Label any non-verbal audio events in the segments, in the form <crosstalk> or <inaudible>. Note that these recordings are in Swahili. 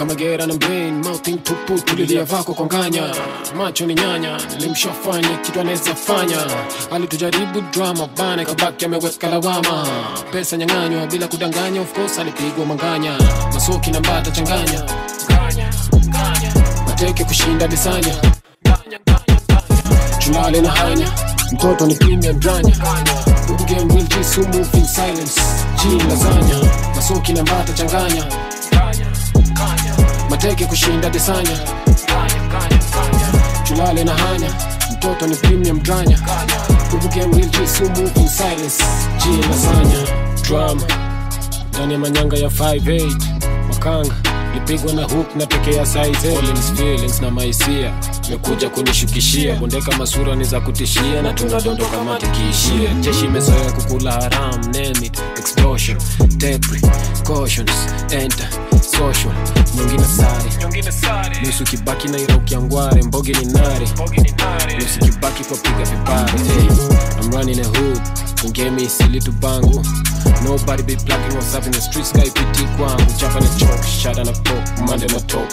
kama gera na brain mouthing tupu tulilia vako kwa nganya. Macho ni nyanya nilimshafanya kitu anaweza fanya. Alitujaribu drama bana kabaki ameweka lawama. Pesa nyang'anywa bila kudanganya of course alipigwa manganya. Masoki na mbata changanya. Mateke kushinda disanya chulale na hanya. Mtoto ni premium dranya. Game will so move in silence? Chini lasanya masoki na mbata changanya mateke kushinda disanya chulale na hanya mtoto ni premium dranya game will G ndani ya manyanga ya 58 makanga. Lipigwa na hook na tekea size feelings na maisia mekuja kunishukishia. Bondeka masura ni za kutishia na tunadondoka matikiishia jeshi imezoea kukula haram name it explosion tepri cautions enter social nyingine sare. Nusu kibaki na ira ukiangware mbogi ni nare. Nusu kibaki kwa piga vipare hey, I'm running a hood ungemi isili tubangu nobody be plugging what's up in the streets guy piti kwangu. Chapa na chok shada na pop mande na talk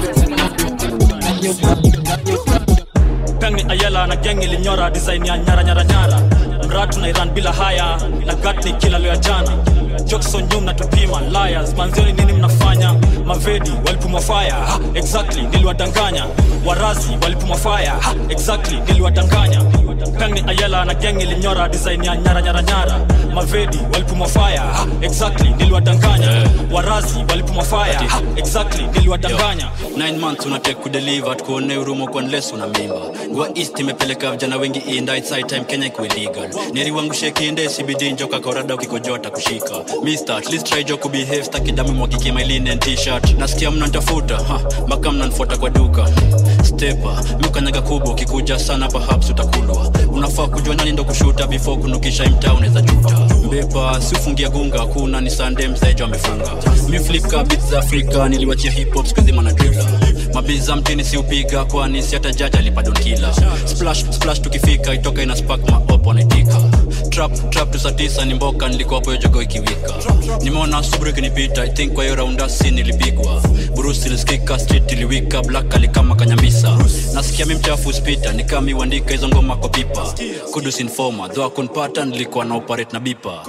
Pengi Ayala na gengi linyora design ya nyara nyara nyara mratu na Iran bila haya na gatni kila leo ya jana. Jokson nyum natupima liars manzioni nini mnafanya? Mavedi walipumwa faya exactly niliwadanganya. Warazi walipumwa faya exactly niliwadanganya. Pengi ayela na geng ilinyora design ya nyara nyara nyara. Mavedi walipumwa faya exactly niliwadanganya. Warazi walipumwa faya exactly niliwadanganya. 9 months unatek kudeliver tukuone urumo kwa nles una mimba. Gwa east imepeleka vijana wengi inda it's high time kenya legal neri wangu shekinde cbd njoka korada ukikojota kushika mister at least nasikia mnantafuta mpaka mnanfuata kwa duka. Stepa miukanyaga kubwa ukikuja sana perhaps utakulwa unafaa kujua nani ndo kushuta before kunukisha imtaa juta. Mbepa siufungia gunga kuna ni sande msejo amefunga. Miflipka bit za afrika niliwachia hip hop skuzi mabiza mtini siupiga kwani si hata jaji alipadonkila splash splash tukifika itoka ina spark maop wanaitika trap trap tusa tisa ni mboka nilikuwa hapo jogo ikiwika. Nimeona subru kinipita i think kwa hiyo raunda si nilipigwa burusi ilisikika street iliwika black alikama kanyamisa. Nasikia mi mchafu spita nikami uandika hizo ngoma kwa pipa. Kudus informa dho akunpata nilikuwa na operate na bipa.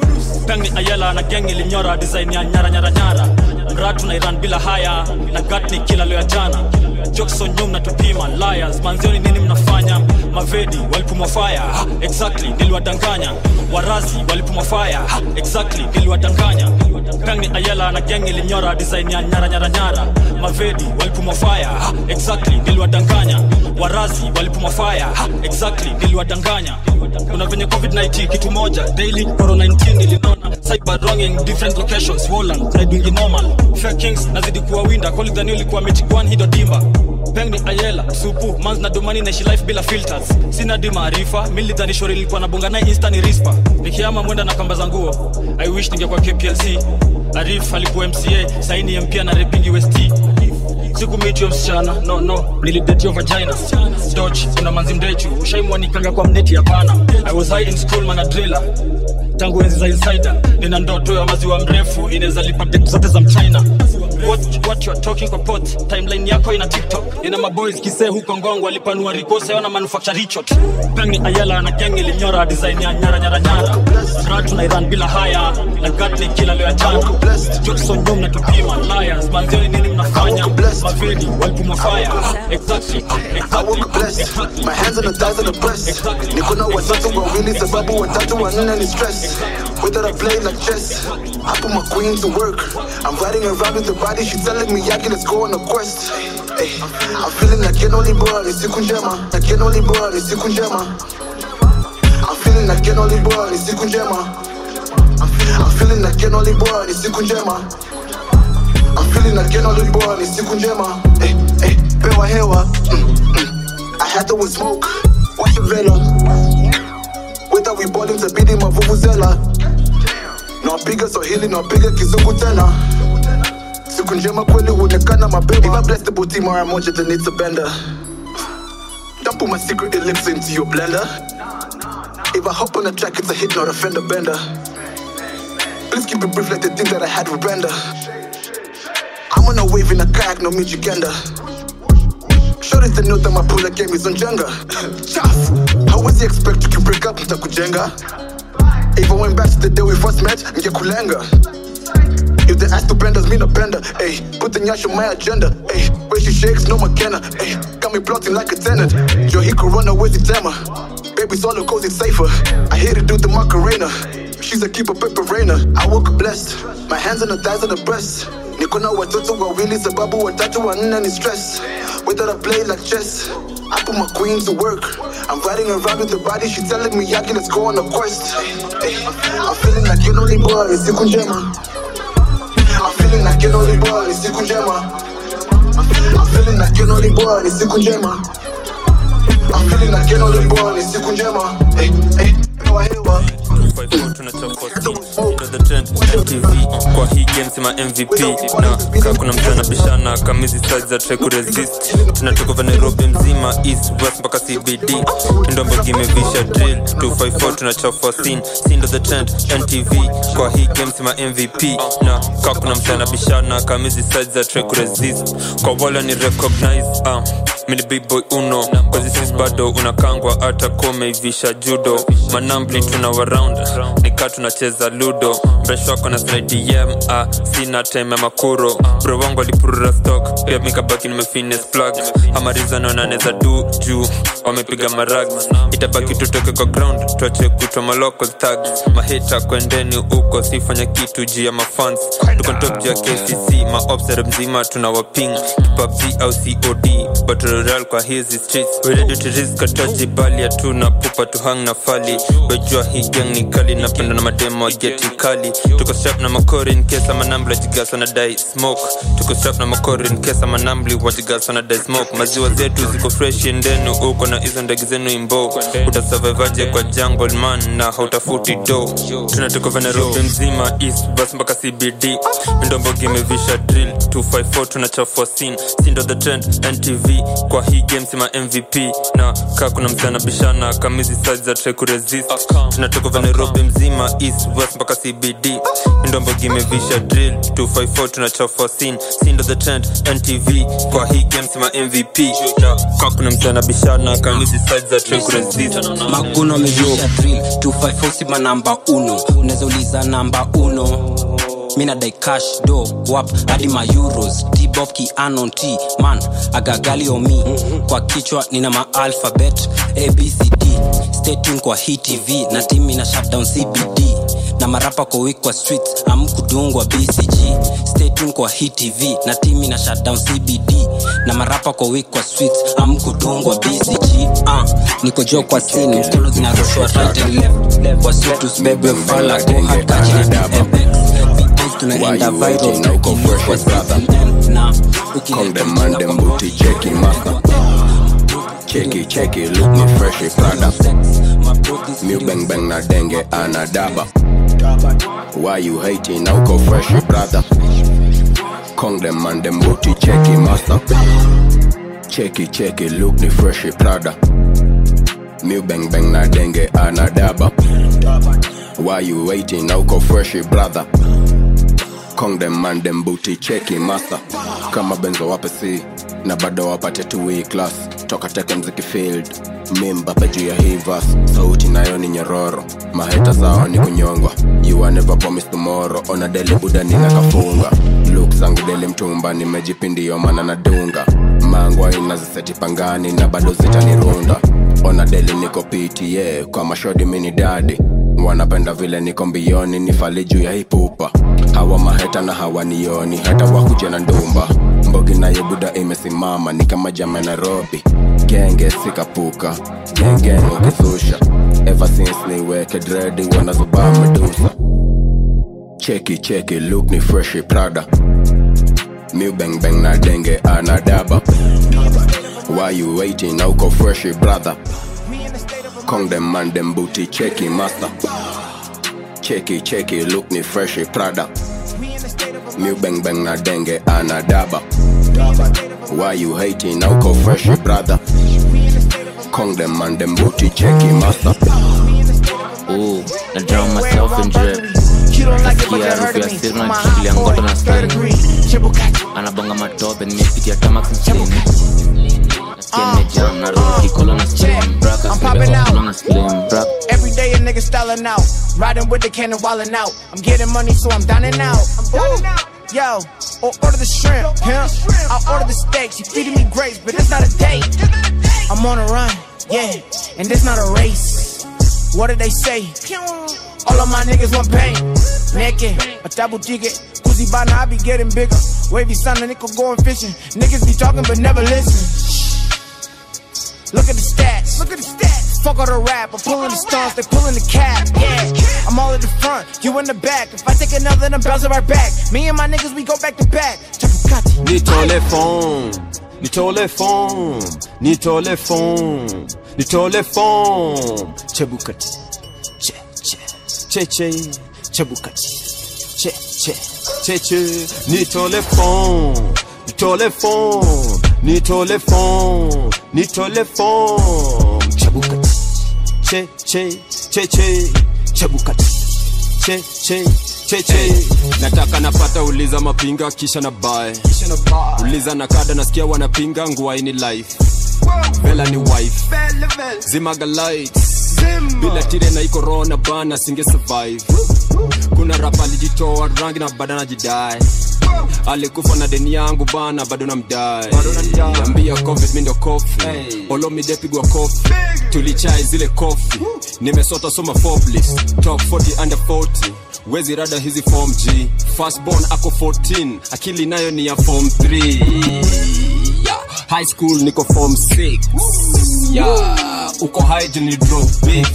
Pengi Ayala na geng ilinyora design ya nyara nyara nyara. Mratu na Iran bila haya na gatni kila leo ya jana. Jokson nyum na tupima liars. Manzioni nini mnafanya mavedi walipumwa faya exactly niliwadanganya. Warazi walipumwa faya exactly niliwadanganya. Kangi Ayala na geng ilinyora design ya nyara nyara nyara. Mavedi walipumwa faya exactly niliwadanganya. Warazi walipumwa faya exactly niliwadanganya. Kuna venye covid-19 kitu moja daily corona 19 nilinona cyber wronging different locations Woland naidungi normal. Fair kings nazidi kuwa winda kolidhani ulikuwa mechigwan hido dimba peng ni ayela supu mans na domani naishi life bila filters. Sina di maarifa milidhanishori ilikuwa nilikuwa nabonga naye insta ni rispa. Nikiama mwenda na kamba za nguo i wish ningekuwa kplc arif alikuwa mca saini mpia na repingi west sikumitiyo msichana no no nilidetio vagina. Dodge kuna manzi mdechu ushaimwanikanga kwa mneti hapana. I was high in school mana driller. Tangu enzi za insider nina ndoto ya maziwa mrefu inaweza lipa zote za mchina what, what you are talking pot timeline yako ina tiktok. Ina maboys kisee huko ngongo alipanua rikose ona manufacture richot. Pengi ayala na gang ilinyora design ya nyara nyara nyara. Ratu na iran bila haya na gatni kila leo ya jana. Jackson nyum na tupima liars. Manzioni nini mnafanya? Mavedi walipumwa fire exactly exactly. Exactly My hands on the thighs of the press niko na watatu wawili sababu watatu wanne ni stress. Whether I play like chess. I put my queen to work. I'm riding around with the body she telling me yaki let's go on a quest. Hey, I'm feeling like only boy ni siku njema can only boy ni siku njema I'm feeling like only boy ni siku njema I'm feeling like only boy ni siku njema I'm feeling like only boy ni siku njema hey, hey, pewa moto with smoke washa vela. Whether we ball itabidi mavuvuzela nawapiga swahili nawapiga kizungu tena siku njema kweli huonekana mapema. If I bless the booty mara moja then it's a bender. Don't put my secret elixir into your blender. If I hop on the track it's a hit not a fender bender. Please keep it brief like the thing that I had with Brenda I'm on a wave in a kayak no Michiganda Short is the note that my puller game is on Jenga. <laughs> Chafu How was he expect you can break up? Nitakujenga If I went back to the day we first met ngekulenga if they ask to bend us, me a bender. Ayy, put the nyash on my agenda. Ayy, where she shakes, no McKenna. Ayy, got me plotting like a tenant. Yo, he could run away with Tema. Baby, solo goes it's safer. I hate to do the Macarena. She's a keeper, pepper rainer. I woke up blessed. My hands on the thighs of the breast. Niko na watoto wawili sababu watatu wanne ni stress. Whether I play like chess. I put my queen to work. I'm riding around with the body. She telling me, Yaki, let's go on a quest. I'm feeling like you only boy, siku njema. I'm feeling like an only boy, ni siku njema. I'm feeling like an only boy, ni siku njema. I'm feeling like an only boy, ni siku njema. Hey, hey, hewa hewa. 254 scene, MTV kwa hii game sema MVP na kaa kuna mtu anabishana kamizi size za try kuresist tunatoka Nairobi mzima east west mpaka CBD ndo mbogi imevisha drill 254 tunachafua scene. Ndo the trend NTV kwa hii game sema MVP na kaa kuna mtu anabishana kamizi size za try kuresist kwa wala ni recognize ah mini bboy boy uno. Kwa bado unakangwa hata komeivisha judo. Manambli tuna waround. Nika tunacheza ludo. Mresh wako na slidem ah, sina time ya makuro. Bro wangu alipurura stock pia mikabaki nimefines plug. Amarizano naneza du juu wamepiga marag itabaki tutoke kwa ground tuache kutwa maloko tags maheta kwendeni huko sifanya kitu juu ya mafans tukontop juu ya kcc maobsere mzima tuna waping kipabg au cod batroral kwa hizi streets. We ready to risk ataji bali hatuna pupa tuhang na fali. Wejua hii gang ni kali napenda na mademo geti kali. Tuko strap na makori case ama wajigasa na dai smoke. Tuko strap na makori in manambli wajigasa na dai smoke. Maziwa zetu ziko fresh endenu uko na hizo ndege zenu imbo utasurvivaje kwa jungle man na hautafuti do tunatoka Nairobi mzima east bus mpaka cbd ndombogi imevisha drill 254 tunachafua scene. Sindo the trend ntv kwa hii game sima mvp na kaa kuna mchana bishana kamizi size za try kuresist tunatoka Nairobi mzima east west mpaka cbd ndombogi imevisha drill 254 tunachafua sin sindo the trend ntv kwa hii game sima mvp na kaa kuna mchana bishana kamizi size za kuresist maguno amevisha drill 254 sima namba uno. Unaweza uliza namba uno mina dai do wap hadi ma euros. Kianon t man agagaliomi kwa kichwa nina maalphabet abcd statin kwa hii tv na timi na shutdown cbd na marapa kwa wik kwa streets amkudungwa bcg statin kwa hii tv na timi na shutdown cbd na marapa kwa wik kwa streets amkudungwa bcg uh, niko jo kwa sini mkono zinarushwa right and left. Kwa situs bebe fala kuhakachi na DMX Why you waiting? Now go fresh brother. Come them man them booty checky master. Checky checky look me fresh Prada. Mew bang bang na denge ana daba. Why you hating? Now go fresh your brother. Come them man them booty checky master. Checky checky look me fresh Prada. Mew bang bang na denge ana daba. Why you waiting? Now go fresh your brother. Kong them man them booty cheki master kama benzo wape si na bado wapate tu hii class toka teke mziki field. Mimbape juu ya hivas sauti nayo ni nyororo. Maheta zao ni kunyongwa. You are never promise tomorrow. Ona deli buda nina kafunga. Luk zangu deli mtumba nimejipindio mana nadunga mangwa inaziseti pangani na bado zitanirunda ona deli niko pta yeah, kwa mashodi mini dadi wanapenda vile niko mbioni nifali juu ya hipupa hawa maheta na hawanioni hata wakuja na ndumba. Mbogi nayo buda imesimama ni kama jama nairobi. Genge sikapuka gengeng ukizusha ever since niweke dredi wanazubaa medusa. Cheki cheki luk ni freshi prada. Bang na denge anadaba. Why you waiting? Now go fresh, brother. Kong them man them booty checky master. Checky checky look ni fresh Prada. Mew bang bang na denge anadaba. Why you hating? Now go fresh, brother. Kong them man them booty checky master. Ooh, na drown myself in drip nasikia harufu ya siri na kushikilia ngoto na string anabonga matope nimepitia tamax mchini nasikia nimejam uh, na roho kikolo uh, na slim braka kolo na slim brak Every day a nigga styling out. Riding with the cannon wildin' out. I'm getting money, so I'm dining out. Ooh. Yo, or order the shrimp, pimp. I'll order the steaks. You feeding me grapes, but it's not a date. I'm on a run, yeah, and this not a race. What did they say? All of my niggas want pain. Naked, a double jigget. Kuzi bana, I be getting bigger. Wavy son, a nickel going fishing. Niggas be talking but never listen. Look at the stats. Look at the stats. Fuck all the rap. I'm pulling the stunts. They pulling the cap. Yeah. I'm all at the front. You in the back. If I take another, then I'm bouncing right back. Me and my niggas, we go back to back. Chapukati. nitole fom nitole fom nitole fom nitole fom chebukati che che che che chebukati che che che che nitole fom nitole fom nitole fom nitole fom chebukati che che che che. Chebukati che che che che. Nataka napata uliza mapinga kisha na bae uliza na kada nasikia wanapinga nguaini life. Vela ni wife. Zimaga lights. Bila tire na iko rona bana singe survive kuna rapa alijitoa rangi na bada najidai. Alikufa na deni yangu bana bado namdai. Ambia covid mindo kofi. Olomidepigwa kofi. Tulichai zile kofi. Nimesota soma top 40 under 40 wezi rada hizi form g. Fastborn ako 14 akili nayo ni ya form 3 yeah. high school niko form 6 yeah. uko high juni drop big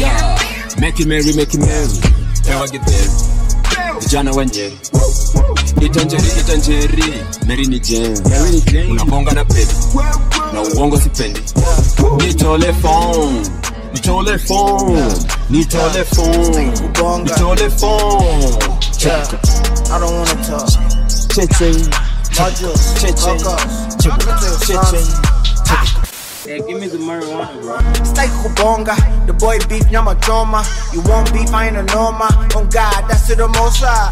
yeah. make it merry make it merry meri ni jen unabonga na na uongo sipendi. Nitole nitole nitole nitole I don't wanna talk. Check, check, check, check, check, check, Hey, give me the marijuana, bro. Stay kubonga, the boy beef nyama choma. You want beef, I ain't a norma. On God, that's the most high.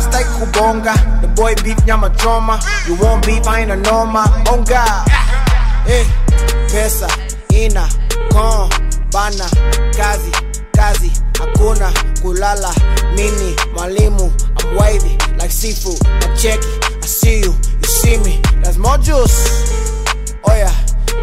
Stay kubonga, the boy beef nyama choma. You want beef, I ain't a norma. On God. Hey, pesa, ina, con, bana, kazi, kazi, hakuna, kulala, mini, mwalimu, I'm wavy, like seafood, I check it, I see you, you see me, that's more juice.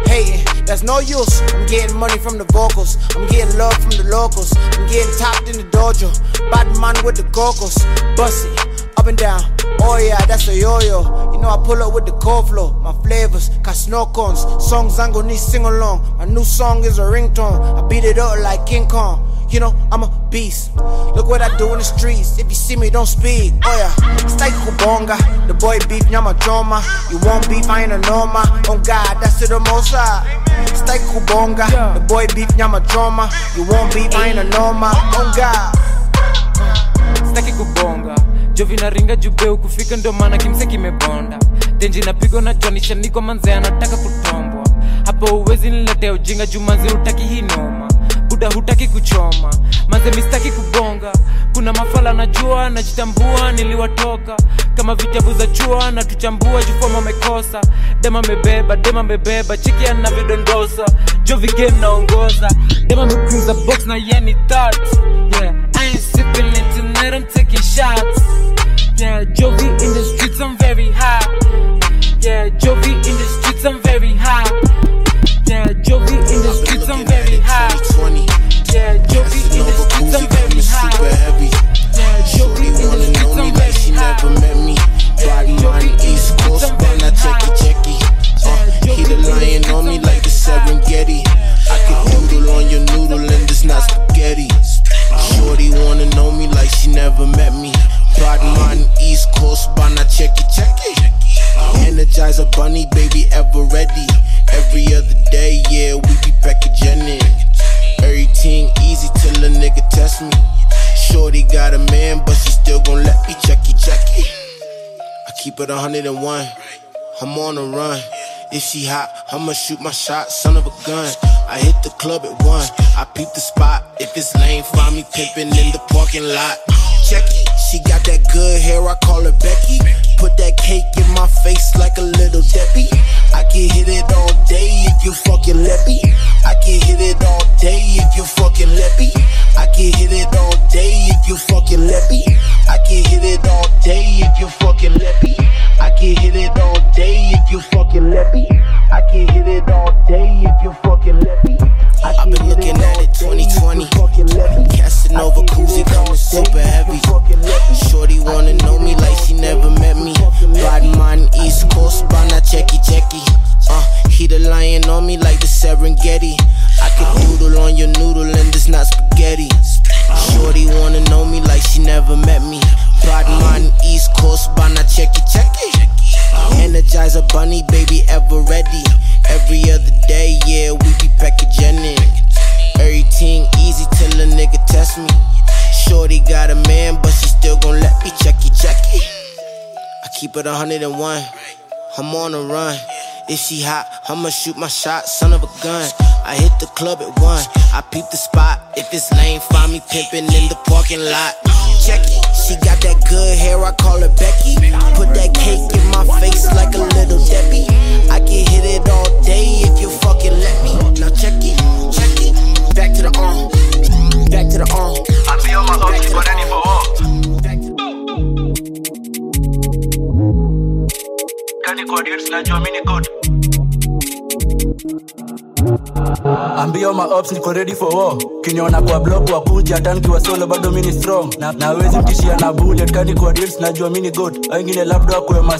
Hating, that's no use. I'm getting money from the vocals. I'm getting love from the locals. I'm getting topped in the dojo. Bad man with the goggles. Bust it, up and down. Oh yeah, that's a yo-yo. You know I pull up with the cold flow. My flavors, got snow cones. Songs I'm gonna need sing along. My new song is a ringtone. I beat it up like King Kong. You know, I'm a beast. Look what I do in the streets. If you see me, don't speak. Oh yeah. Stay kubonga. The boy beef, nyama drama. You want beef, I ain't a norma. Oh God, that's to the most high. Stay kubonga. The boy beef, nyama drama. You want beef, I ain't a norma. Oh God. sitaki kubonga jovi naringa jubeu kufika ndo maana kimse kimebonda tenji napigwa na jonisha niko manze anataka kutombwa hapo uwezi niletea ujinga jumanzi utaki hii noma buda hutaki kuchoma. Maze mistaki kugonga. Kuna mafala najua najitambua niliwatoka. Kama vitabu za chua na tuchambua jufoma amekosa dema amebeba dema amebeba chiki anavyodondosa. Jovi game naongoza. Dema amekuza box na yeni that yeah Jovi in the streets I'm very hot yeah Jovi in the streets I'm very hot yeah Jovi in the streets I'm very hot yeah Jovi in the streets I'm very hot yeah Jovi in the streets I'm very hot never met me. Body on East Coast, but not checky checky. Uh, he the lion on me like the Serengeti. I can doodle on your noodle and it's not spaghetti. Shorty wanna know me like she never met me. Body on East Coast, but not checky checky energizer bunny, baby, ever ready. Every other day, yeah, we be packagenic. Everything easy till a nigga test me. Shorty got a man, but she still gon' let me checky checky. I keep it 101. I'm on a run. If she hot, I'ma shoot my shot, son of a gun. I hit the club at one, I peep the spot. If it's lame, find me pimpin' in the parking lot. Checky, she got that good hair, I call her Becky. Put that cake in my face like a little Debbie. I can hit it all day if you fucking let me. I can hit it all day if you fucking let me. I can hit it all day if you fucking let me. I can hit it all day if you fucking let me. I can hit it all day if you fucking let me. I can hit it all day if you fucking let me. I've been looking at it 2020. Casanova Koozie coming super heavy. Shorty wanna know me like she never met me. Bad man, East Coast, bana checky checky. Uh, he the lion on me like the Serengeti. I can doodle on your noodle and it's not spaghetti. Shorty wanna know me like she never met me. Bad man, East Coast, bana checky checky. Energizer bunny, baby, ever ready. Every other day, yeah, we be packaging. Everything easy till a nigga test me. Shorty got a man, but she still gon' let me checky checky. Keep it 101. I'm on the run. If she hot, I'ma shoot my shot, son of a gun. I hit the club at one. I peep the spot. If it's lame, find me pimpin' in the parking lot. Check it. She got that good hair, I call her Becky. Put that cake in my face like a little Debbie. I can hit it all day if you fucking let me. Now check it, check it. Back to the arm. Back to the arm. I be on my own, but ready for war. Kani kwa dudes najua mimi ni good. Ambio maops niko ready for war. Kiniona kwa block wakuja hata nikiwa solo bado mini strong. Na mtishia na bullet kani kwa deals najua mini good. Wengine labda wakuwe ma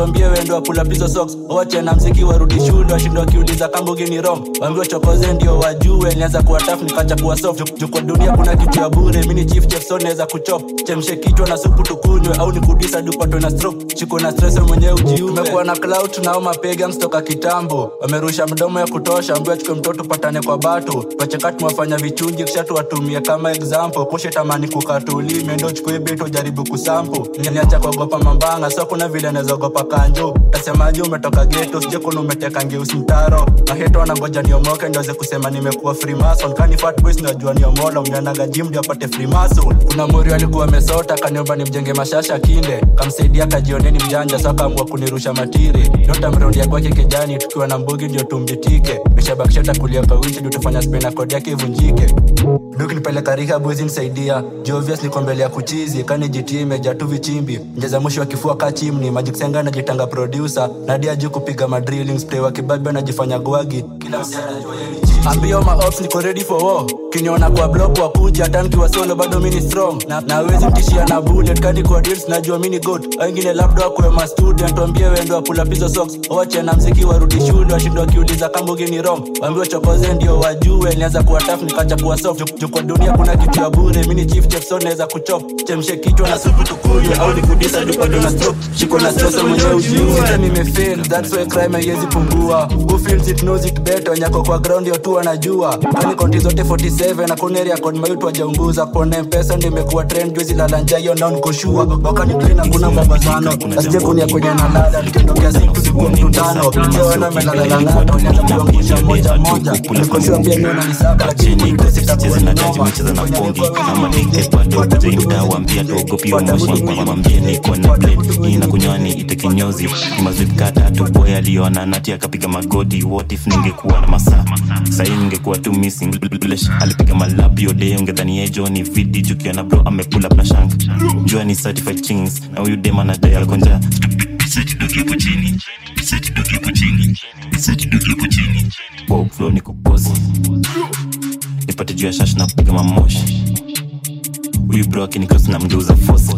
wambie wendo wakula pizo socks. Wache na mziki warudi shule washindo wakiuliza kambugi ni wambie chokoze ndio wajue nianza kuwa tough nikacha kuwa soft. Juu dunia kuna kitu ya bure mini chief chef naweza kuchop. Chemshe kichwa na supu tukunywe au nikudisa dupatwe na stroke. Chiko na stress mwenyewe ujiume. Na clout nao mapagans toka kitambo. Wamerusha mdomo ya kutosha ambia chukue mtoto tupatane kwa batu. Twacheka tumwafanya vichunji kisha tuwatumie kama example. Kushe tamani kukatuli mendo chukue beto jaribu kusampo niacha kuogopa mambanga so kuna vile nawezaogopa kanjo. Tasemaji umetoka geto sije kuna umeteka ngeusi mtaro. Maheto wanangoja niomoke ndoze kusema nimekuwa freemason kani fat najua niomola unyanaga jim ndio apate freemason kuna mori alikuwa mesota kaniomba nimjenge mashasha kinde kamsaidia kajioneni mjanja so akaamua kunirusha matiri notamraundia kwake kijani tukiwa na mbugi ndio tumbitike meshabakisha kulia kawichi ndio tufanya spena kodi yake ivunjike. Dukinipeleka nipeleka rehab nisaidia. Jovius niko mbele ya kuchizi. Kani gt imejaa tu vichimbi. Njeza mwisho wa kifua ka chimni majiksenga anajitanga produsa nadia juu kupiga madrilling. Spray wa kibabi anajifanya gwagi. Kila msichana anajua yeye ni chichi. Ambio maops niko ready for war. Kiniona kwa block wakuja hata nikiwa solo bado mini strong. Na mtishia na bullet kati kwa deals najua mini god wengine labda wakuwe ma wambie wendo apula pizo socks. Wache na mziki warudi shule washindo wakiuliza kambugi ni wambiwa chokoze ndio wajue nianza kuwa taf nikacha kuwa soft. Juu dunia kuna kitu ya bure mini chief chef naweza kuchop. Chemshe kichwa na supu tukunywe au nikudisa jupado na stroke. Shiko na stress mwenyewe ujiue nimefail that's why crime haiwezi pungua. Who feels it knows it better nyako kwa ground yo anajua kani konti zote 47 na kuneri code mayutu wajaunguza pone. Mpesa ndimekuwa imekuwa trend juzi la hiyo nao nikoshua wakani clean hakuna mabazano asije kunia kwenye nalala nikitokea siku sikuwa mtutano leo wana melala la moja moja. Nikoshua pia mimi unanisaka lakini kujaimda wambia tuogopi wamwambie niko na blade hii na kunywani ite kinyozi. Mazikata tu boy aliona nati akapiga magoti. What if ningekuwa na masaa sahii ningekuwa tu missing. Alipiga malabio de ungedhani ejo ni vidi jukiona bro amepula na shank. Jua ni certified chings na huyu dem anadai flow ni kupozi nipate juu ya shash na kupiga mamoshi huyu bro akinikos na mgeuza fosi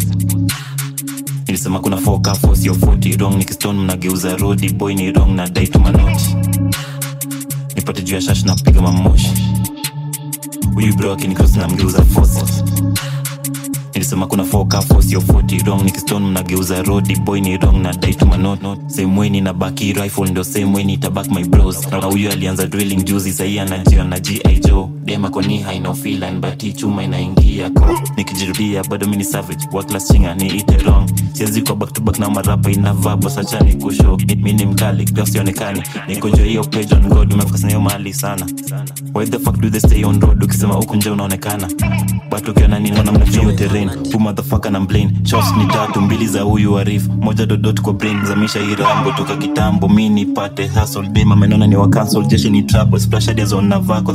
nilisema kuna foka fosi yo 40 wrong nikistone mnageuza rodi boy ni wrong na dai tumanoti nipate juu ya shash na kupiga mamoshi huyu bro akinikos na mgeuza fosi nilisema kuna foka fosio foti 40 wrong. Nikistone mnageuza rodi boy ni wrong na dai tu manot same way nina baki rifle ndio same way nitabak my bros na huyo alianza drilling juzi sahii anajia na gi jo dema koni but hii chuma inaingia ko nikijirudia bado mini savage wa class chinga ni ite wrong. Siwezi kwa back to back na marapa inavaa boss acha ni kusho mi ni mkali pia sionekani. Niko juu hiyo page on god umefocus hiyo mahali sana. Why the fuck do they stay on road? Ukisema huku nje unaonekana. But ukiona nini naona terrain hu na mblane shots ni tatu mbili za huyu arif. Moja dodot kwa brain zamisha hii rambo toka kitambo. Mi nipate hasol bima menona ni wa cancel. Jeshi ni trouble splash hadi vako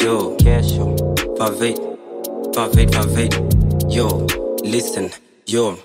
yo kesho favate favate favate yo listen yo.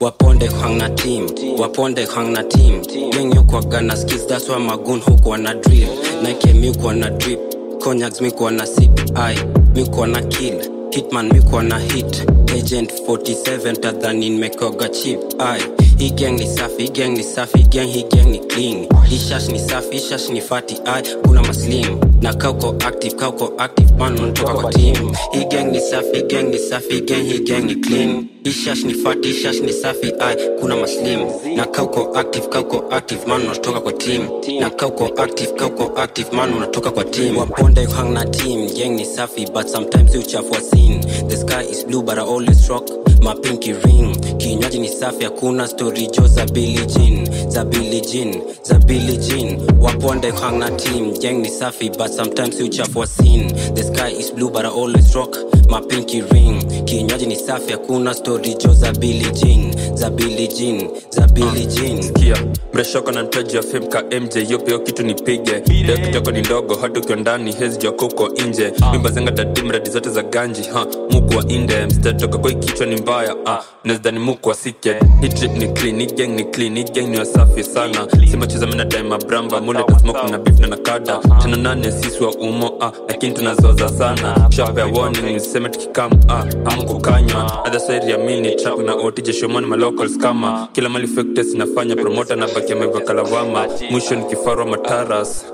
Waponde hang na team waponde hang na team. Gang yuko gana skills that's why magun huko wana drill. Nike mi kwa na drip cognacs mi kwa na sip i mi kwa na kill hitman mi na hit. Agent 47 tadhani nimekoga chip. Ai hii gang ni safi gang ni safi gang hii gang ni clean. Hii shash ni safi shash ni fati ai kuna maslim na kauko active kauko active man unatoka kwa team. Hii gang ni safi gang ni safi gang hii gang ni clean hii shash ni fat, ishash ni safi ai, kuna maslim. Na kauko active kauko active man unatoka kwa team. Na kauko active kauko active man unatoka kwa team. Waponde hang na team gang ni safi but sometimes you chafua scene. The sky is blue but i always rock my pinky ring. Kinywaji ni safi hakuna stori jo za bilijin za bilijin za bilijin waponde hang team gang ni safi but sometimes you chafua scene. The sky is blue but i always rock mapinki ring. Kinywaji ni safi hakuna stori jo za bilijin za Billie Jean za Billie Jean. Sikia mreshoko na ntaji ya fame ka mj yopeo kitu nipige. Leo kitoko ni ndogo hata ukiwa ndani hezi jako uko nje. Mimba zenga dadimradi zote za ganji ha muku wa inde. Msitatoka kwa kichwa ni mbaya ah, nezidani muku wa sike. Hii trip ni clean hii gang ni clean hii gang ni wasafi sana. Simacheza mina daima bramba mule tasmoke na beef na nakada. Tena nane sisi wa umo ah, lakini tunazoza sana. Shapea warning niseme tukikam ah, amkukanywa side ya mini trap na otije shomani malocals kama kila mali factors nafanya promota na baki amevakalawama mwisho ni kifarwa mataras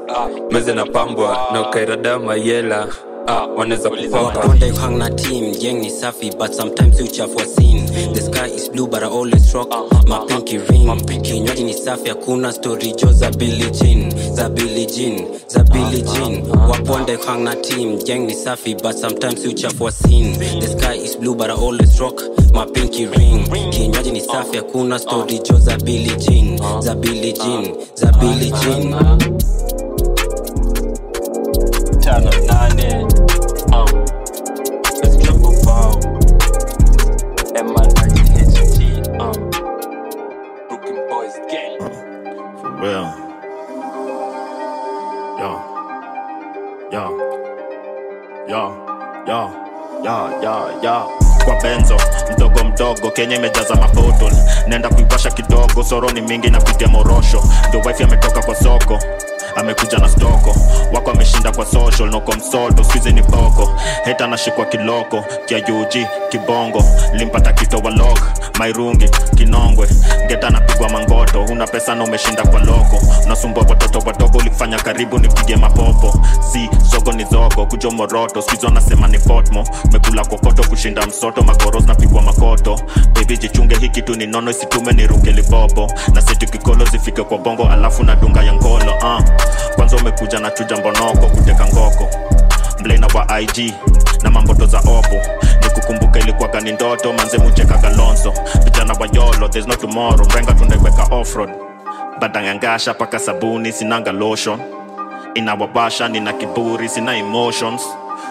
meze na pambwa na ukairadama mayela ah, wanaweza kupoka waponde hang na team? Gang ni safi but sometimes you chafua scene the sky is blue but i always rock my pinky ring. Kinywaji ni safi hakuna story jo za Billie Jean za Billie Jean za Billie Jean waponde hang na team. Gang ni safi but sometimes you chafua scene the sky is blue but i always rock my pinky ring. Kinywaji ni safi hakuna story jo za Billie Jean za Billie Jean za Billie Jean tano nane Yo. Yo. Yo. Yo. Yo. kwa benzo mdogo mdogo kenya imejaza mabotol naenda kuiwasha kidogo soro ni mingi na morosho ndo wifi ametoka kwa soko amekuja na stoko. Wako ameshinda kwa social noko msoto skuizi ni boko heta anashikwa kiloko kia yuji kibongo. Limpata kito wa lok mairungi kinongwe. Ngeta anapigwa mangoto una pesa na umeshinda kwa loko. Unasumbua watoto wadogo ulifanya karibu nipige mapopo. Si zogo ni zogo kujo moroto. Skuizi wanasema ni fotmo mekula kokoto kushinda msoto. Magoros napigwa makoto. Bebi jichunge hii kitu ni nono isitume niruke libobo na setu kikolo zifike kwa bongo alafu na dunga ya ngolo uh. Kwanza umekuja na chuja mbonoko kuteka ngoko. Mlena wa ig na mamboto za opo. Nikukumbuka ilikuwaga ni ndoto manze mucheka galonso vijana wa yolo there's no tomorrow. Mrenga tunaiweka offroad. Badangangasha paka sabuni sinanga lotion. Inawabasha nina kiburi sina emotions.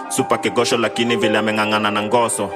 Supa kegosho lakini vile ameng'ang'ana na ngoso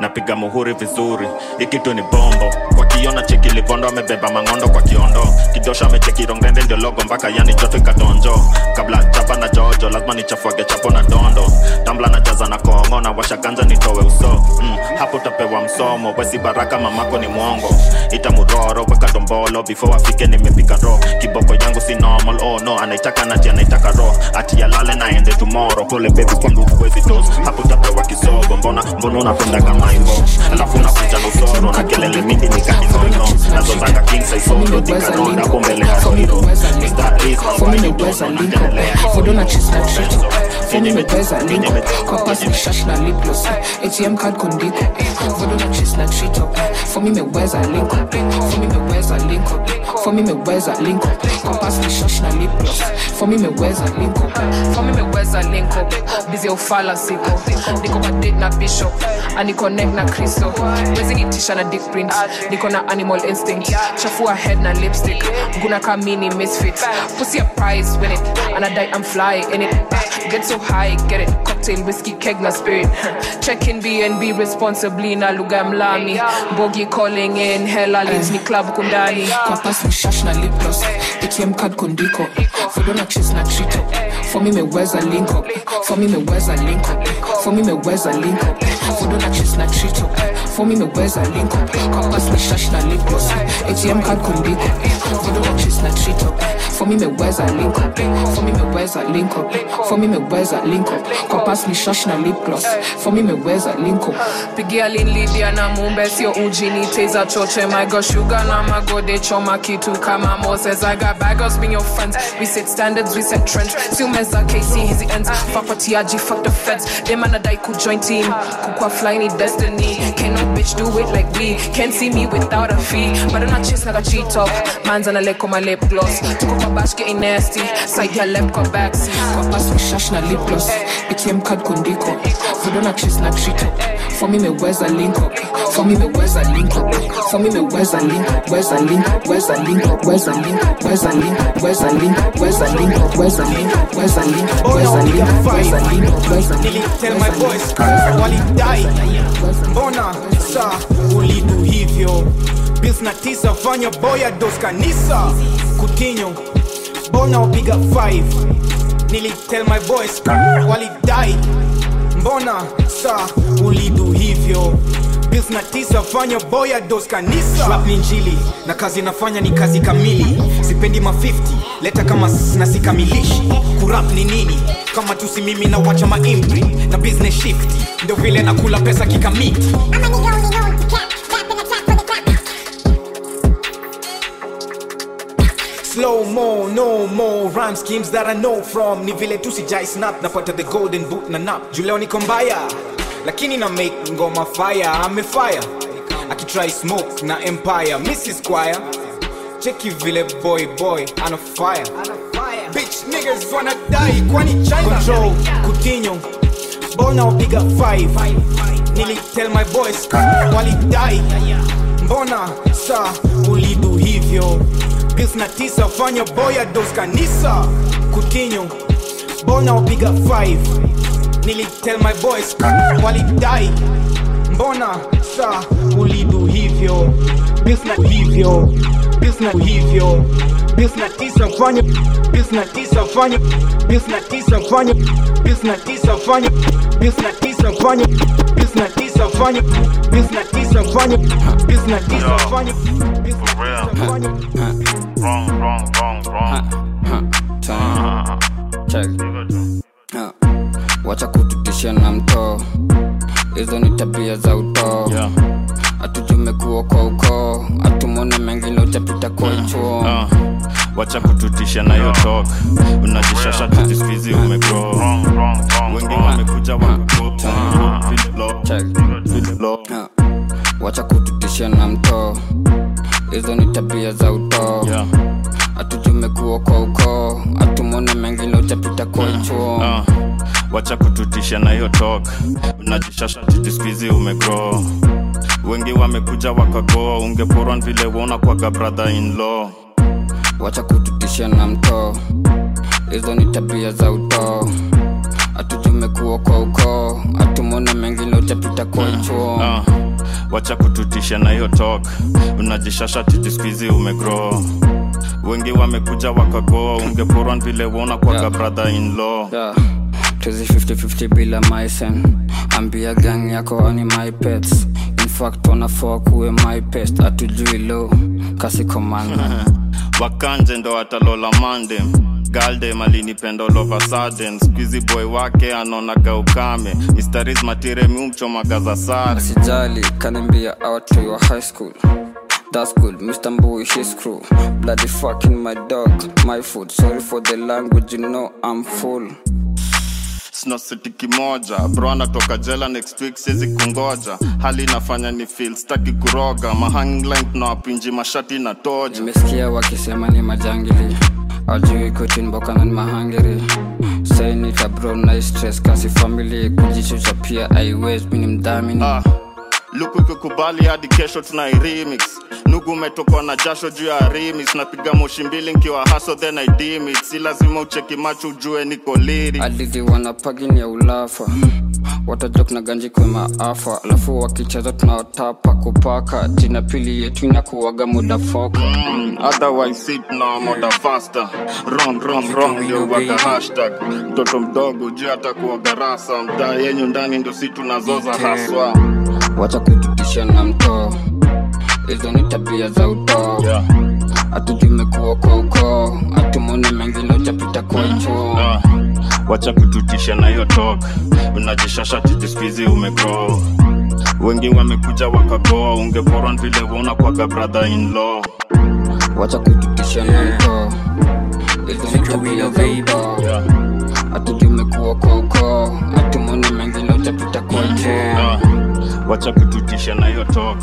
napiga muhuri vizuri ikitu ni bombo. Kwa kiona cheki amebeba mangondo kwa kiondo. Kidosha amecheki rongende ndio logo mpaka yani joto ikatonjo kabla chapa na jojo lazima nichafuage chapo na dondo. Tambla na jaza na kongo na washa nitowe uso. Mm, hapo utapewa msomo wesi baraka mamako ni mwongo. Ita muroro weka dombolo before afike nimepika ro. Kiboko si normal oh no anaitaka nati anaitaka ro ati yalale naende tomorrow. Pole baby kwangu huwezi dos hapo utapewa kisogo mbona mbona unapenda kama imbo alafu unakuja na usoro na kelele mingi nikadinono nazozanga king dikaronda hapo mbele Mr. Up. For don't chase na me, me boys are link up. Compass me shash na lip gloss. ATM card kondiko. For don't chase na treat up. For me, me boys are link up. For me, me boys are link up. For me, me boys are link up. Compass me shash na lip gloss. For me, me boys are link up. For me, me boys are link up. Busy ufala siko. Niko kwa date na bishop. And connect na Kristo. Wezi nitisha na dick print. Niko na animal instinct. Chafua head na lipstick. Guna kamini misfit. Pussy a prize, win it. And I die, I'm fly in it. Get so high, get it. Cocktail, whiskey, keg na spirit. Check in BNB responsibly na lugha mlami. Bogi calling in, hella leads ni club kundani. Kwa ni shash na lip gloss. ATM card kondiko. For don't chase na treat up. For me, me where's a link up. For me, me where's a link up. For me, me where's a link up. For don't chase na up. For me, me where's a link up. Kwa pass shash na lip gloss. ATM card kondiko. For don't chase na treat up. For me, me where's a link up. For me, me where's a link up. For me, me where's a link up. Pass ni shash na lip gloss. For me, me where's a link up. Big Pigia lin Lydia na mumbe sio uji ni teza choche. My girl sugar na magode choma kitu. Kama Moses I got baggers being your friends. We set standards we set trends. Sio meza KC hizi ends. Fuck what TRG fuck the feds. Them man dai could join team. Kukwa fly ni destiny. Can no bitch do it like we can't see me without a fee. But I'm not chase naga cheat up man's on a lip on my lip gloss. Tuko kwa bash getting nasty. Side ya lip, backseat kwa pass ni shash na lip gloss ATM card kondiko Vodona chase na up for me me where's a link up for me me where's a link up for me me where's a link up where's a link up where's a link up where's a link up where's a link up where's a link up where's a link up where's a link up where's a link up oh, where's a link up where's a link up where's a link up Tell my boys walidai mbona sa ulidu hivyo. Bills na tisa fanya boya dos kanisa. Kutinyo mbona wapiga 5 nili tell my boys walidai mbona sa ulidu hivyo? Bills na fanya boya dos kanisa. Ni njili na kazi nafanya ni kazi kamili. Sipendi ma 50 leta kama nasikamilishi na sikamilishi kurap ni nini? Kama tusi mimi na wacha maimpri na business shift ndio vile nakula pesa kikamiti Slow mo, no more rhyme schemes that I know from. Ni vile tu sijai snap napata the golden boot na nap. Juu leo niko mbaya lakini na make ngoma fire. Amefire akitry smoke na empire. Mrs Squire cheki vile boy boy ana fire. Bitch niggas wanna die kwani china? Control. Kutinyo mbona wapiga 5 nili tell my boys walidai mbona sa ulidu hivyo bills na tisa fanya boya dos kanisa. Kutinyo mbona wapiga 5 nili tell my boys walidai mbona sa ulidu hivyo? Bills na hivyo bills na hivyo. Bills na tisa fanya bills na tisa fanya bills na tisa fanya bills tisa fanya bills na tisa fanya Wrong, Wacha kututisha na mto. Hizo ni tabia za utoo yeah. Hatujumekuwa kwa ukoo, hatumona mengine utapita kwa uchuo wacha kututisha na hiyo talk. Unajishasha tuti skuizi umegro wengi wamekuja Ah, wacha kututisha na mtoo hizo ni tabia za utoo hatujumekuwa kwa ukoo hatumona mengine utapita kwa chuo Ah, wacha kututisha na hiyo talk. Unajishasha titiskuizi umegro wengi wamekuja wakagoa ungeporwan vile wona kwaga brother in law wacha kututisha na mtoo hizo ni tabia za utoo atujumekuwa kwa ukoo atumona mengine utapita kwa chuo Ah, wacha kututisha na hiyo tok unajishasha titiskuizi umegro wengi wamekuja wakagoa ungeporwa vile wona kwaga Yeah. brother in law yeah. tuzi 50-50 bila mysen ambia gang yako ani my pets. Infact wanafoa kuwe my pest. Atujui lo. Kasi komanda <laughs> wakanje ndo atalola mande galde malinipenda all of a boy wake anaonaga ukame mistaris matire miumchomaga za sare sijali kanimbia high school That's good, Mr. Mbui, his crew. Bloody fucking my dog, my food. Sorry for the language, you know I'm full. Sina siti kimoja. Bro anatoka jela next week siwezi kungoja. Hali inafanya ni feel staki kuroga. Mahangline tunawapinji mashati na toja. Nimesikia wakisema ni majangili. Ajui kutinbokana ni mahangiri. Sainita bro na stress kasi famili kujichucha pia aiwez mini mdhamini. Ah, luku ikikubali hadi kesho tuna remix. Nugu umetokwa na jasho juu ya remix. Napiga moshi mbili nkiwa haso then I dim it. Si lazima ucheki macho ujue niko liri adidi wanapagini ya ulafa. Watajok na ganji kwe maafa alafu wakicheza tunaotapa kupaka. Jina pili yetu inakuwaga muda foka Mm, otherwise sit na moda faster. Wrong wrong wrong ndio waga hashtag. Mtoto mdogo juu atakuwa rasa? Mtaa yenyu ndani ndio si tunazoza haswa wacha kututisha na mto hizo ni tabia za uto yeah. atujumekuwa kwa ukoo atumone mengine utapita kwa chuo Ah, wacha kututisha na hiyo tok unajishasha titiskizi umeko wengi wamekuja wakagoa ungeporwa vile wona kwaga brother in law. Wacha kututisha na mto hizo ni tabia za utoo. Atujumekuwa kwa ukoo atumone mengine utapita kwa chuo Ah, wacha kututisha na hiyo tok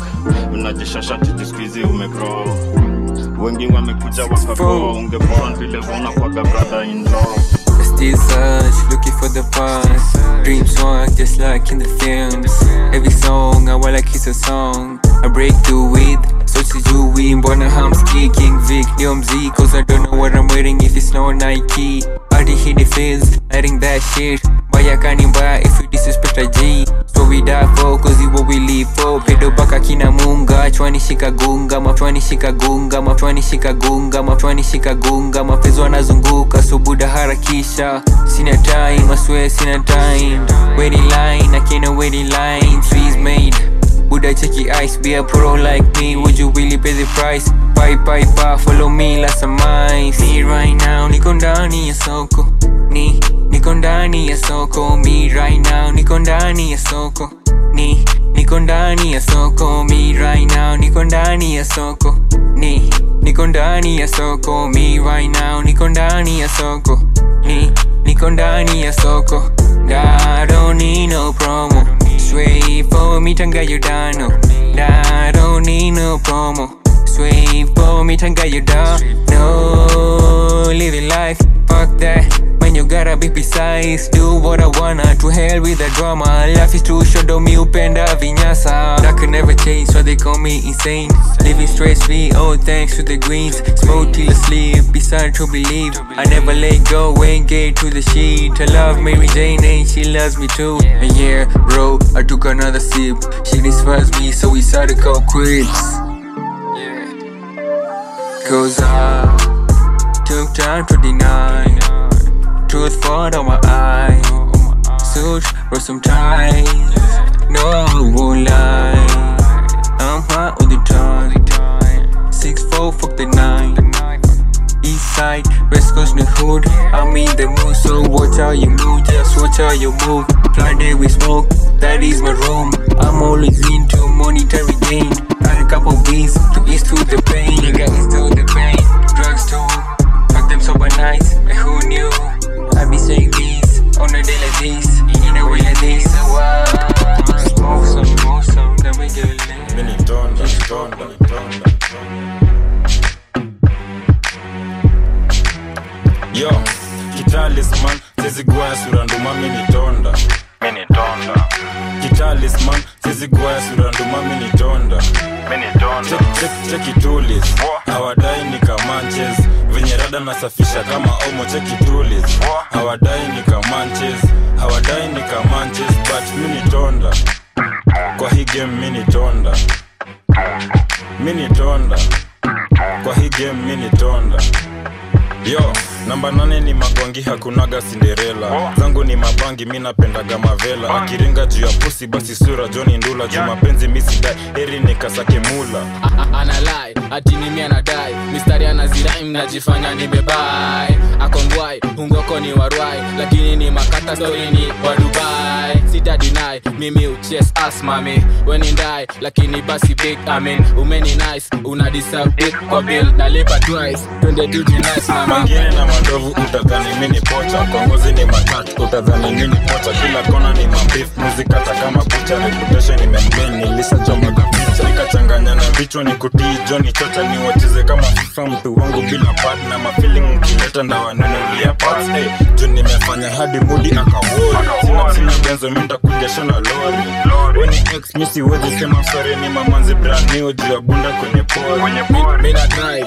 unajishasha titiskuizi umegrow wengi wamekuja wakagoa ungeporwa vile wona kwaga brother in law. Looking for the past. Dreams work just like in the films. Every song, I want like it's a song. I break through with, so sijui mbona hamski King Vic ndio mziki Cause I don't know what I'm wearing if it's no Nike. Hadi hit the fields, letting that shit. Mbaya kani mbaya if you disrespect a G. So we die for, cause it for Pedo baka kina munga, chwani shika gunga Mafwani shika gunga, mafwani shika gunga Mafwani shika gunga, mafezo wanazunguka subuda harakisha, sina time I sina time. Waiting line, I can't waiting line. Trees made Buddha checky ice, be a pro like me. Would you really pay the price? Pipe, pipe, pa, follow me last some mice Me right now, niko ndani ya soko. Ni, niko ndani ya soko Me right now, niko ndani ya soko. Ni, niko ndani ya soko Me right now, niko ndani ya soko. Ni, niko ndani ya soko Me right now, niko ndani ya soko. Ni, niko ndani ya soko. I don't need no promo. Sway for me tanga yudano I don't need no promo. Sway for me tangayo living life. Fuck that. Man you gotta be precise Do what I wanna. To hell with the drama. Life is too short Don't me upenda vinyasa. That can never change So they call me insane. Living stress free Oh thanks to the greens. Smoke till I sleep Beside to believe. I never let go Ain't get to the sheet I love Mary Jane And she loves me too. And yeah bro I took another sip. She despised me So we started to call quits. Cause I took time to deny. Truth fought on my eye. Search for some time. No, I won't lie. I'm hot all the time. Six four, fuck the nine. East side, West Coast, the hood. I'm in the mood, so watch how you move. Just watch how you move. Fly day we smoke, that is my room. I'm always into monetary gain. Had a couple beats to ease to the pain. Nigga, ease to the pain nights And who knew? I be saying this On a day like this In a way like this Smoke some, smoke some Then we get lit. Mini tonda, tonda, tonda Yo, kitalisman tezigwaya sura nduma mini tonda mini donda kitalisman sizigwaya suranduma mini donda mini donda chekitulis hawadai ni kamanches. Venye rada nasafisha kama omo chekitulis hawadai ni kamanches. Hawadai ni kamanches but mini donda kwa hii game mini donda mini donda kwa hii game mini donda yo namba nane ni magwangi hakunaga sinderela zangu ni mabangi mi napendaga mavela. Akiringa juu ya pusi basi sura joni ndula. Juu mapenzi misidai heri nikasake mula. Analai atinimi anadai. Mistari anazirai mnajifanya nimebai akongwai ungoko ni warwai lakini ni makata stori ni wa dubai sitadinai mimi uches as mami. Wenindai lakini basi big amin umeni nice. Una big kwa bill nalipa twice. Twende mangine na mandovu utadhani mini pocha. Kwa ngozi ni matatu utadhani mini pocha. Kila kona ni mambif muzikata kama kucha reputation imembeni nilishachomaga picha nikachanganya na vichwa ni kutii joni chocha ni wacheze kama fifa mtu wangu bila partner mafeeling mkileta ndawanunulia parts hey, ju nimefanya hadi mudi akawori sina sina benzo mi na lori. Weni ex mi siwezi sema sore ni mamanzi brand new juu ya bunda kwenye pori. Mina drive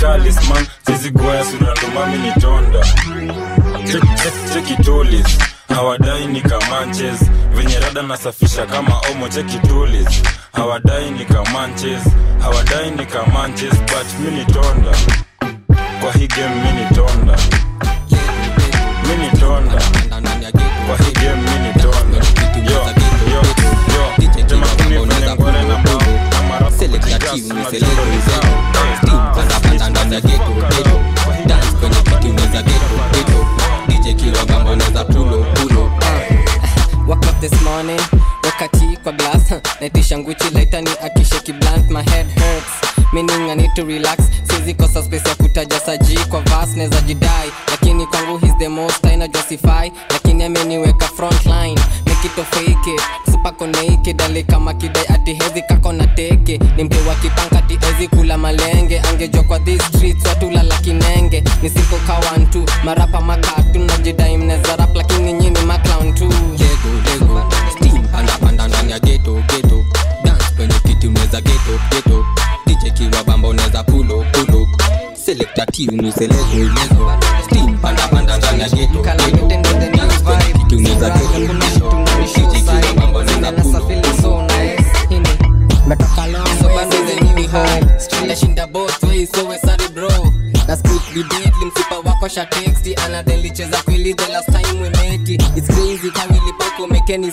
kitalisman sizigwaya sura ndumami tonda. Chekitulis hawadai ni kamanches venye rada nasafisha kama omo chekitulis hawadai ni kamanches hawadai ni kamanches but mini tonda. Kwa hii game mini tonda. Mini tonda. Kwa hii game mini tonda. Yo yo yo temakuni venye ngware na mbao. Na marafu kujigas na chendo zao pandapanda za geto geto dance kwenye kiti unaweza geto geto dj kiwa gambo unaweza pulo pulo. Wake up this morning, wakati kwa glass. Naitisha nguchi laitani akisheki blunt my head hurts. Meaning I need to relax. Siwezi kosa space ya kutaja saji kwa vas naweza jidai. Lakini kwangu he's the most aina justify. Lakini ameniweka front or fake. It naked ale kama kidai ati hezi kako na teke. Ni mpe wa kipankati ezi kula malenge. Angejua kwa these streets watu lala kinenge. Nisiko kawantu marapa makatu najidai mneza rap lakini nyini maclown tu. Lego lego steam panda panda ndani ya steam panda panda ndani geto geto nashinda both ways bro. Na speak be msipa wako sha texti anadelicheza kweli the last time we it's crazy kawili pako make any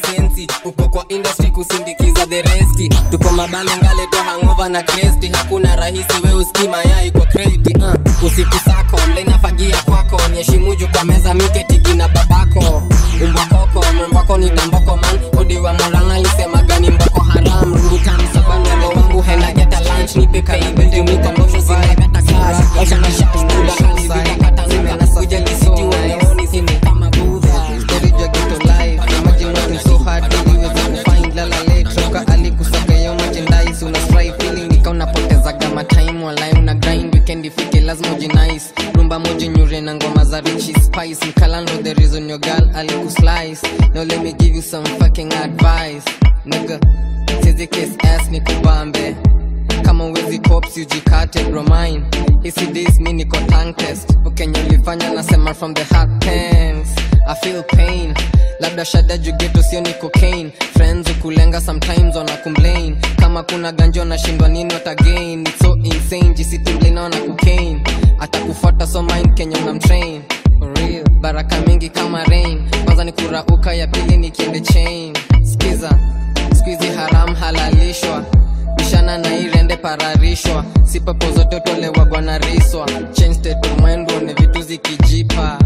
kwa industry kusindikiza the rest. Tuko mabale ngale to hangover na cresti hakuna rahisi we uski mayai kwa crate uh. usiku sako mlenafagia kwako. Nyeshimuju kwa meza miketigi na babako. Umbwa koko ni tamboko man. Odiwa moranga lazima ujinice Rumba moja nyure na some fucking advice Nigga Sizi kiss cops ujikate bro hisi days mi niko tongue test. Ukenya ulifanya nasema from the heart thanks i feel pain. Labda shada jugeto sio ni cocaine. Friends ukulenga sometimes wana complain. Kama kuna ganjo nashindwa nini watagain it's so insane jisitimblina wana cocaine. Atakufuata so mind kenya unamtrain. Baraka mingi kama rain. Kwanza ni kurauka ya pili ni kiende chain pararishwa si pepo zote tolewagwa na riswa. Change state of vitu zikijipa.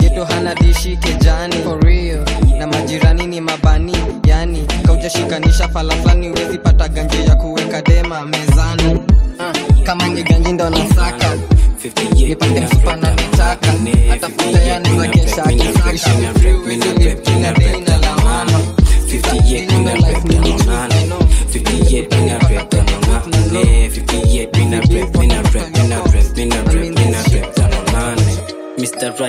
Geto hana dishi kejani. For real. Na majirani ni mabani yani. Kaujashikanisha falafani uwezi pata ganje ya kuweka dema mezani. Uh, kama ni ndo nasaka. Nipate msupa na nitaka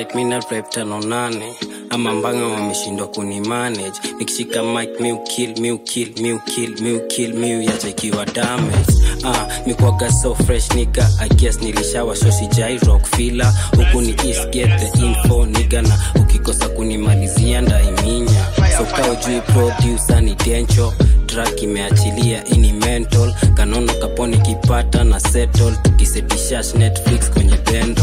Mr. mi na rap tano nane. Ama mbanga wameshindwa kuni manage nikishika mic mi ukill mi ukill mi ukill mi ukill mi uyacha damage. Ah mikwaga so fresh nigga I guess nilishawa shoshi jai rock fila huku ni east get the info nigga na ukikosa kunimalizia ndaiminya. So jui producer ni dencho track imeachilia ini mental. Kanono kaponi kipata na settle. Tukisetishash netflix kwenye bendo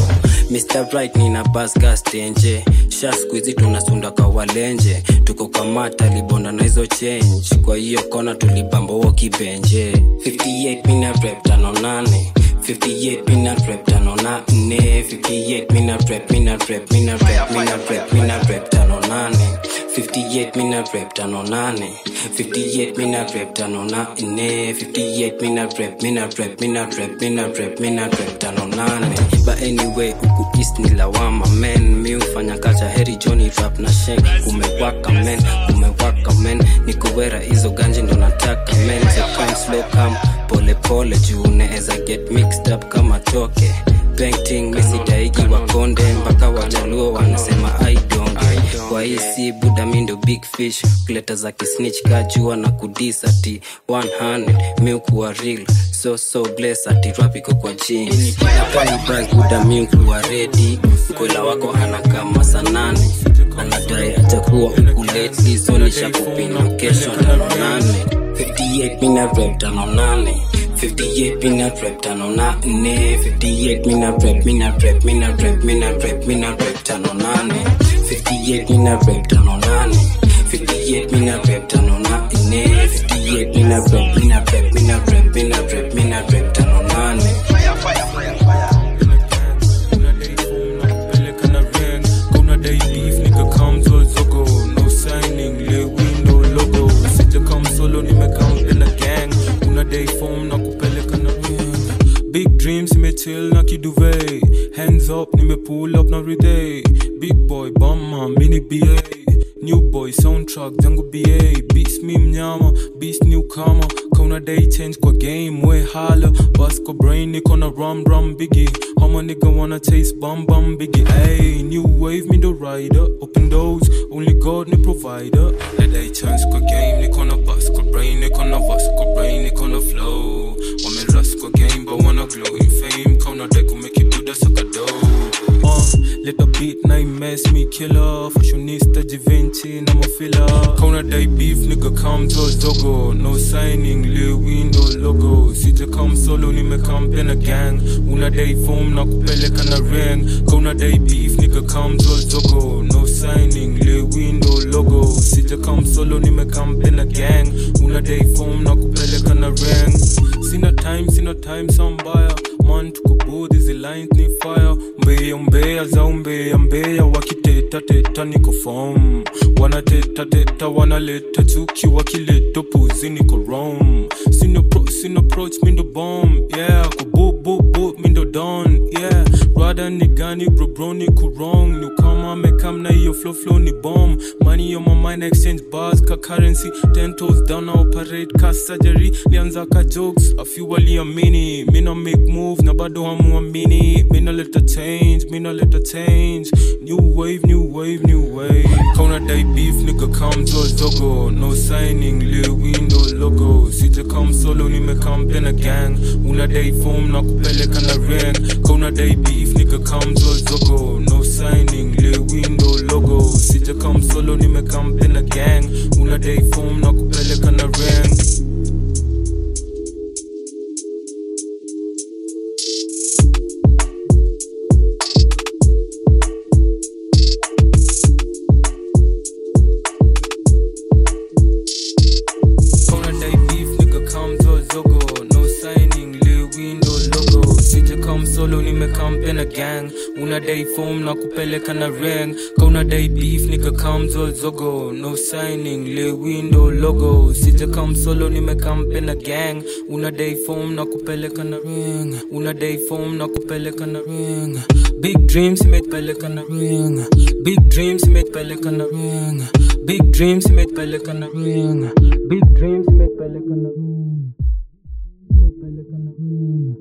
Mr. bright nina basgas tenje. Sha skuizi tunasunda kawalenje. Tuko kamata libonda na hizo change. Kwa hiyo kona tulibambowo kibenje. 58 mina rep tano nane. 58 mina rep tano nane. 58 mina rep mina rep mina rep mina rep mina rep 58 mina rep tano nane 58 mina rep tano nane 58 mina rep mina rep mina rep mina rep mina rep tano nane but anyway huku east ni lawama men mi ufanya kacha heri johnny rap na sheng kumewaka men kumewaka men nikowera hizo ganji ndo nataka men Take slow come pole pole juu neeza get mixed up kama toke painting misidaigiwa wakonde mpaka wajaluo wanasema aidonge kwa hii si buda mindo big fish. Kuleta za kisnich kajua na kudisati 100 miukuwa real. So so bless ati rapiko kwa jeans. Buda miukuwa redi kwela wako anakama sanane anadai atakuwa ukuleti so nishakupina kesho tano nane. 58 mina tano nane 58 mina rep tano nane 58 mina rep mina rep mina rep mina rep mina rep tano nane 58 mina rep tano nane 58 mina rep tano nane 58 mina rep mina rep mina rep mina rep mina rep pull up na everyday Big boy, bama, mini BA New boy, soundtrack, jangu BA Beats mi mnyama, beast newcomer. Kona day change kwa game, we hala Bust kwa brain, niko na rum rum biggie. Hama nigga wanna taste bum bum biggie. Ay, new wave, me the rider. Open doors, only God ni provider. Na day change kwa game, niko na bust kwa brain Niko na bust kwa brain, niko na flow. Wame kwa game, but wanna glow in fame. Kona day kumeki buda saka dough Little beat na imess me killer Fashionista Givenchy na mafila Kona day beef nigga come to Zogo No signing, lil window logo. Sija come solo nimekam pena gang. Una day form na kupeleka na ring Kona day beef nigga come to Zogo No signing, lil window logo. Sija come solo nimekam pena gang. Una day form na kupeleka na ring Sina time, sina time sambaya Man tuko bold, hizi ni fire. Mbeya mbeya za umbea mbeya Wakiteta teta niko fom Wanateta teta wanaleta chuki Wakileta puzi niko rom Sino sino approach mindo bomb Yeah, ko boop boop boop mindo don Yeah, rada ni gani bro bro ni kurong Ni kama mekam na hiyo flow flow ni bomb. Money on my mind exchange bars ka currency. Ten toes down na operate ka surgery. Lianza ka jokes, a few waliamini Mina make move na bado hamuamini Mina let a change, mina let a change. New wave, new wave, new wave. Kona day beef, nigga come to Zogo No signing, lil window logo. Sija come solo, nimekam pena gang. Una day form na kupeleka na ring Kona day beef, nigga come to Zogo No signing, lil window logo. Sija come solo, nimekam pena gang. Una day form na kupeleka na ring form na kupeleka na ring kaunadai beef nikakamzo zogo. No signing le window logo. Sija kam solo nimekampe na gang. Unadai form na kupeleka na ring. Unadai form na kupeleka na ring. Big dreams imetupeleka na ring. Big dreams imetupeleka na ring. Big dreams imetupeleka na ring. Big dreams imetupeleka na ring